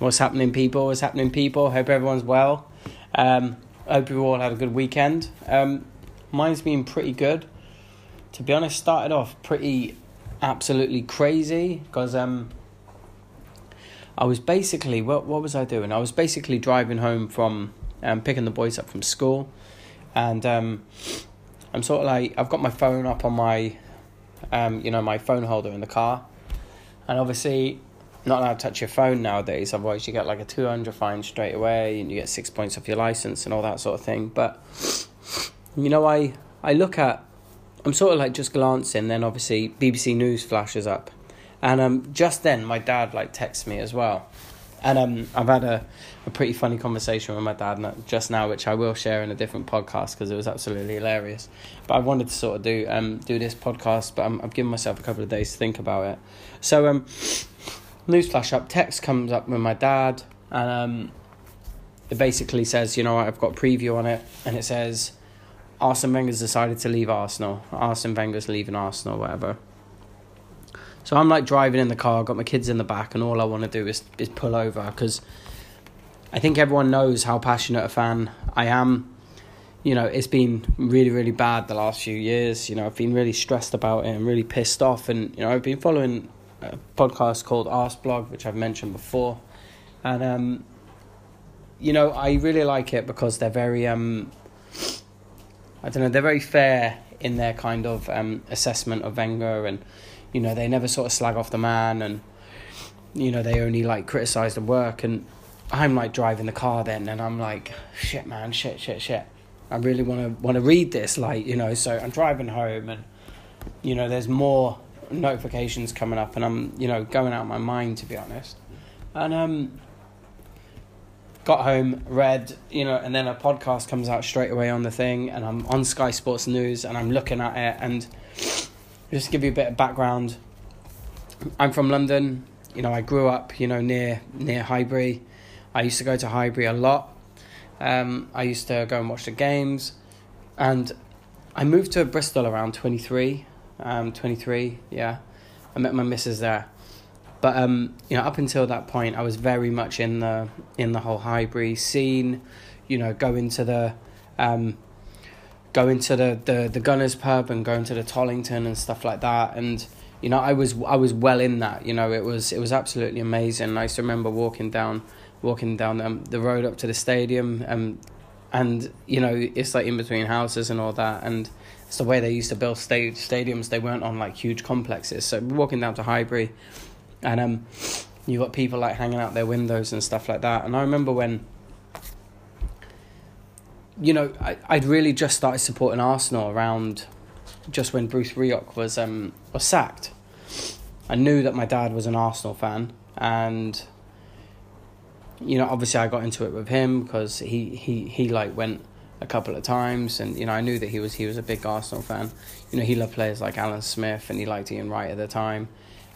What's happening, people? What's happening, people? Hope everyone's well. Um, hope you all had a good weekend. Um, mine's been pretty good. To be honest, started off pretty absolutely crazy because um, I was basically what what was I doing? I was basically driving home from um, picking the boys up from school, and um, I'm sort of like I've got my phone up on my um, you know my phone holder in the car, and obviously not allowed to touch your phone nowadays, otherwise you get like a 200 fine straight away and you get six points off your license and all that sort of thing. But, you know, I, I look at, I'm sort of like just glancing, then obviously BBC News flashes up. And um, just then my dad like texts me as well. And um, I've had a, a pretty funny conversation with my dad just now, which I will share in a different podcast because it was absolutely hilarious. But I wanted to sort of do um do this podcast, but I'm, I've given myself a couple of days to think about it. So um, news flash up, text comes up with my dad, and um, it basically says, you know, I've got a preview on it, and it says, Arsene Wenger's decided to leave Arsenal. Arsene Wenger's leaving Arsenal, whatever. So I'm like driving in the car, got my kids in the back, and all I want to do is is pull over because I think everyone knows how passionate a fan I am. You know, it's been really, really bad the last few years. You know, I've been really stressed about it and really pissed off, and you know, I've been following a podcast called Arseblog, which I've mentioned before, and um, you know I really like it because they're very um, I don't know they're very fair in their kind of um, assessment of Wenger, and you know they never sort of slag off the man, and you know they only like criticize the work, and I'm like driving the car then, and I'm like shit man, shit, shit, shit. I really want to want to read this, like you know. So I'm driving home, and you know, there's more notifications coming up, and I'm you know going out my mind to be honest. And um, got home, read, you know, and then a podcast comes out straight away on the thing, and I'm on Sky Sports News, and I'm looking at it, and just to give you a bit of background, I'm from London. You know, I grew up, you know, near near Highbury. I used to go to Highbury a lot. Um, I used to go and watch the games, and I moved to Bristol around twenty three um, 23, yeah. I met my missus there. But um, you know, up until that point, I was very much in the in the whole Highbury scene. You know, going to the um, going to the, the the Gunners pub and going to the Tollington and stuff like that. And you know, I was I was well in that. You know, it was it was absolutely amazing. I used to remember walking down walking down um, the road up to the stadium. Um, and you know, it's like in between houses and all that. And it's the way they used to build sta- stadiums. They weren't on like huge complexes. So walking down to Highbury, and um, you got people like hanging out their windows and stuff like that. And I remember when, you know, I I'd really just started supporting Arsenal around, just when Bruce Rioch was um was sacked. I knew that my dad was an Arsenal fan, and you know, obviously I got into it with him because he he he like went a couple of times, and you know I knew that he was he was a big Arsenal fan. You know he loved players like Alan Smith, and he liked Ian Wright at the time,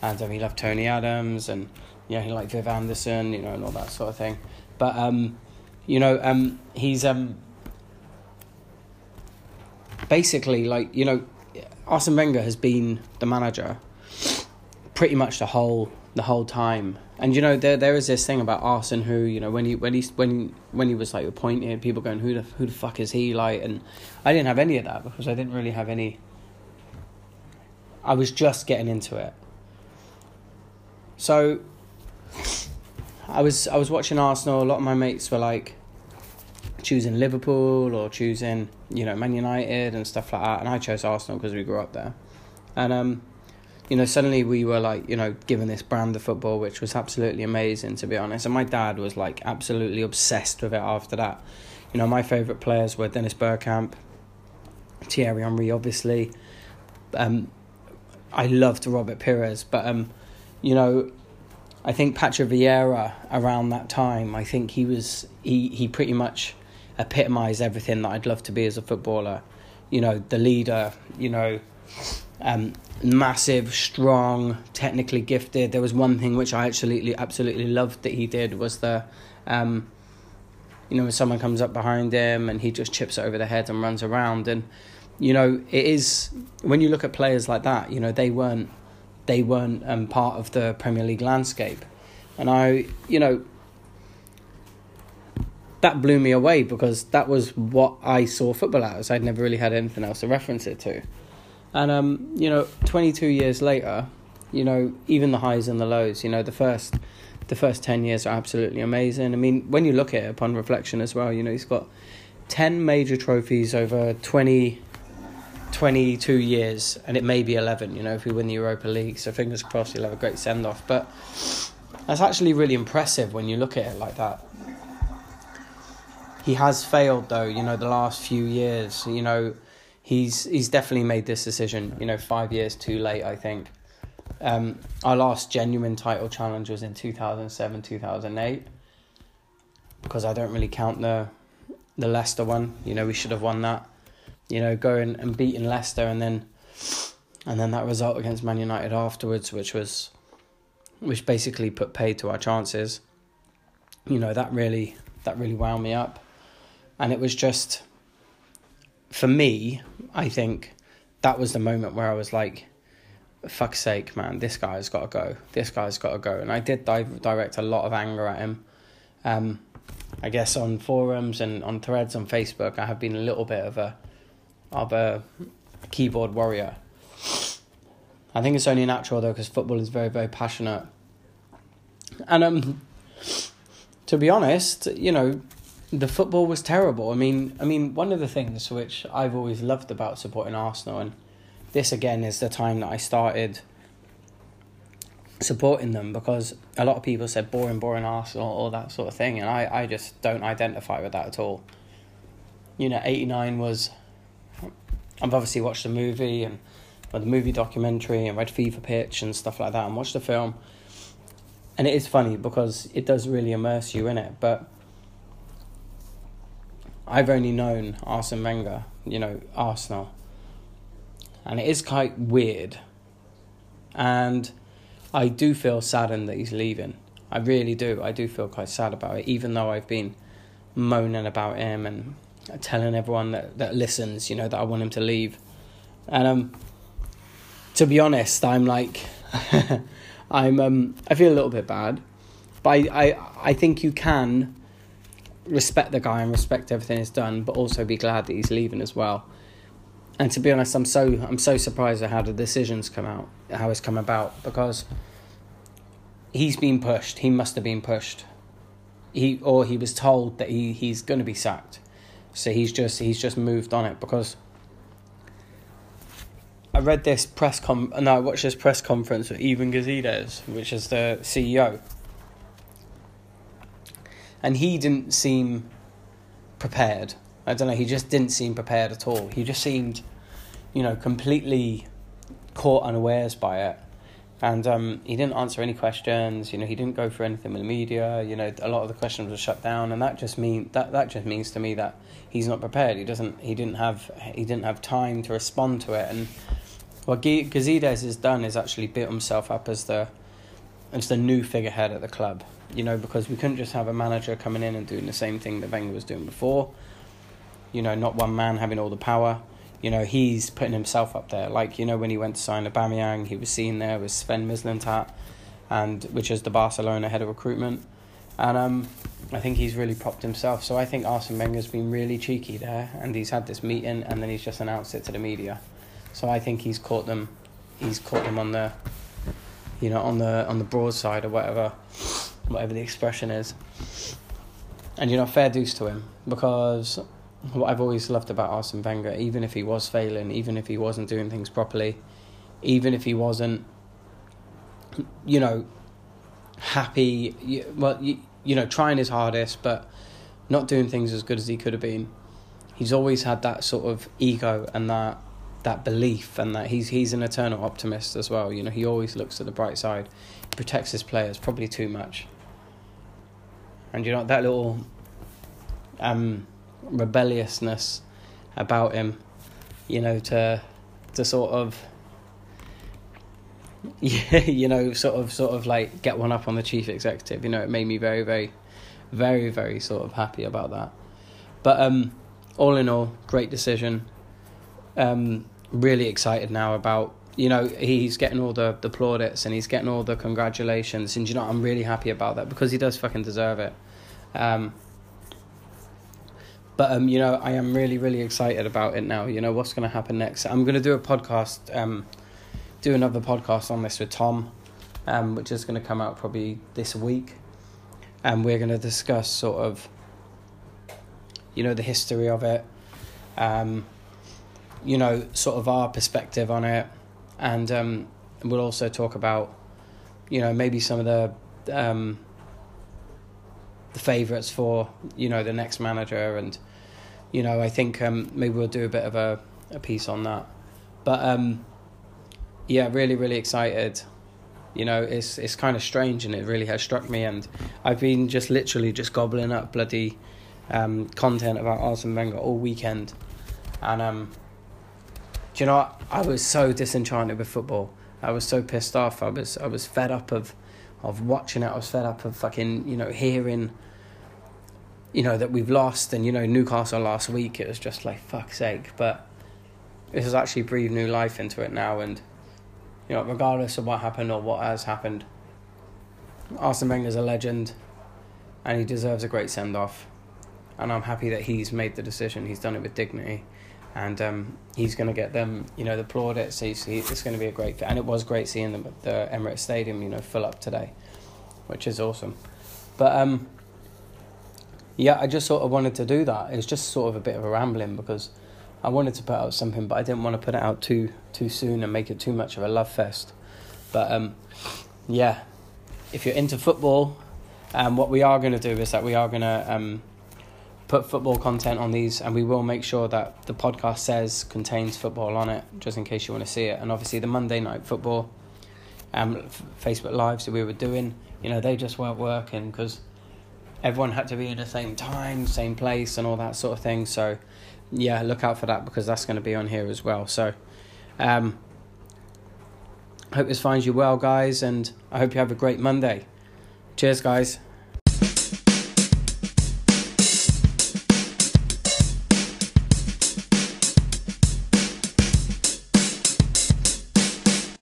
and um, he loved Tony Adams, and yeah he liked Viv Anderson, you know, and all that sort of thing. But um, you know um, he's um, basically like you know Arsene Wenger has been the manager pretty much the whole the whole time. And you know there there is this thing about Arsene who you know when he when he when when he was like appointed, people going who the who the fuck is he like, and I didn't have any of that because I didn't really have any. I was just getting into it. So. I was I was watching Arsenal. A lot of my mates were like choosing Liverpool or choosing you know Man United and stuff like that, and I chose Arsenal because we grew up there, and um you know, suddenly we were like, you know, given this brand of football, which was absolutely amazing, to be honest. And my dad was like absolutely obsessed with it after that. You know, my favourite players were Dennis Bergkamp, Thierry Henry, obviously. Um, I loved Robert Pires, but, um, you know, I think Patrick Vieira around that time, I think he was, he, he pretty much epitomised everything that I'd love to be as a footballer. You know, the leader, you know, um, massive, strong, technically gifted. There was one thing which I absolutely, absolutely loved that he did was the, um, you know, when someone comes up behind him and he just chips it over the head and runs around. And, you know, it is, when you look at players like that, you know, they weren't, they weren't um, part of the Premier League landscape. And I, you know, that blew me away because that was what I saw football as. I'd never really had anything else to reference it to. And um, you know, 22 years later, you know, even the highs and the lows, you know, the first the first 10 years are absolutely amazing. I mean, when you look at it upon reflection as well, you know, he's got 10 major trophies over 20 22 years and it may be 11, you know, if we win the Europa League. So fingers crossed he'll have a great send off, but that's actually really impressive when you look at it like that. He has failed though, you know, the last few years, you know, he's he's definitely made this decision. You know, five years too late. I think. Um, our last genuine title challenge was in two thousand seven, two thousand eight. Because I don't really count the the Leicester one. You know, we should have won that. You know, going and beating Leicester and then and then that result against Man United afterwards, which was which basically put paid to our chances. You know, that really that really wound me up. And it was just for me, I think that was the moment where I was like, fuck's sake, man, this guy's got to go. This guy's got to go. And I did direct a lot of anger at him. Um, I guess on forums and on threads on Facebook, I have been a little bit of a of a keyboard warrior. I think it's only natural though, because football is very, very passionate. And um, to be honest, you know, the football was terrible. I mean, I mean, one of the things which I've always loved about supporting Arsenal, and this again is the time that I started supporting them because a lot of people said boring, boring Arsenal, all that sort of thing, and I, I just don't identify with that at all. You know, eighty nine was. I've obviously watched the movie and well, the movie documentary and read Fever Pitch and stuff like that, and watched the film. And it is funny because it does really immerse you in it, but I've only known Arsene Wenger, you know, Arsenal. And it is quite weird. And I do feel saddened that he's leaving. I really do. I do feel quite sad about it, even though I've been moaning about him and telling everyone that, that listens, you know, that I want him to leave. And um, to be honest, I'm like, I'm um, I feel a little bit bad, but I, I, I think you can respect the guy and respect everything he's done, but also be glad that he's leaving as well. And to be honest, I'm so I'm so surprised at how the decisions come out, how it's come about, because he's been pushed. He must have been pushed. He or he was told that he, he's going to be sacked, so he's just he's just moved on it because. I read this press com. No, I watched this press conference with Ivan Gazidis, which is the CEO, and he didn't seem prepared. I don't know. He just didn't seem prepared at all. He just seemed, you know, completely caught unawares by it, and um, he didn't answer any questions. You know, he didn't go for anything with the media. You know, a lot of the questions were shut down, and that just mean that that just means to me that he's not prepared. He doesn't. He didn't have. He didn't have time to respond to it. And what Gazidis has done is actually built himself up as the as the new figurehead at the club you know, because we couldn't just have a manager coming in and doing the same thing that Wenger was doing before. You know, not one man having all the power. You know, he's putting himself up there. Like, you know, when he went to sign Aubameyang, he was seen there with Sven Mislintat, and which is the Barcelona head of recruitment. And um, I think he's really propped himself. So I think Arsene Wenger's been really cheeky there, and he's had this meeting, and then he's just announced it to the media. So I think he's caught them. He's caught them on the, you know, on the on the broadside or whatever whatever the expression is. And you know, fair dues to him because what I've always loved about Arsene Wenger, even if he was failing, even if he wasn't doing things properly, even if he wasn't, you know, happy, well, you, you know, trying his hardest, but not doing things as good as he could have been. He's always had that sort of ego and that that belief and that he's he's an eternal optimist as well. You know, he always looks at the bright side. He protects his players probably too much. And you know that little um, rebelliousness about him, you know, to to sort of yeah, you know, sort of sort of like get one up on the chief executive. You know, it made me very, very, very, very sort of happy about that. But um, all in all, great decision. Um, really excited now about you know he's getting all the the plaudits and he's getting all the congratulations and you know I'm really happy about that because he does fucking deserve it. Um, but um, you know, I am really, really excited about it now. You know, what's going to happen next? I'm going to do a podcast, um, do another podcast on this with Tom, um, which is going to come out probably this week, and we're going to discuss sort of, you know, the history of it, um, you know, sort of our perspective on it, and um, we'll also talk about, you know, maybe some of the um, the favourites for you know the next manager, and you know I think um, maybe we'll do a bit of a, a piece on that. But um, yeah, really really excited. You know, it's it's kind of strange, and it really has struck me. And I've been just literally just gobbling up bloody um, content about Arsene Wenger all weekend, and um, do you know what? I was so disenchanted with football. I was so pissed off. I was I was fed up of of watching it. I was fed up of fucking you know hearing you know that we've lost and you know Newcastle last week. It was just like fuck's sake. But this has actually breathed new life into it now, and you know regardless of what happened or what has happened, Arsene Wenger's a legend, and he deserves a great send off. And I'm happy that he's made the decision. He's done it with dignity and um, he's going to get them, you know, the plaudits. He's, he, it's going to be a great fit, and it was great seeing them at the Emirates Stadium, you know, fill up today, which is awesome. But um, yeah, I just sort of wanted to do that. It's just sort of a bit of a rambling because I wanted to put out something, but I didn't want to put it out too too soon and make it too much of a love fest. But um, yeah, if you're into football, um, what we are going to do is that we are going to um put football content on these, and we will make sure that the podcast says contains football on it, just in case you want to see it. And obviously, the Monday night football, um, Facebook lives that we were doing, you know, they just weren't working because everyone had to be at the same time, same place, and all that sort of thing. So, yeah, look out for that because that's going to be on here as well. So, um, hope this finds you well, guys, and I hope you have a great Monday. Cheers, guys.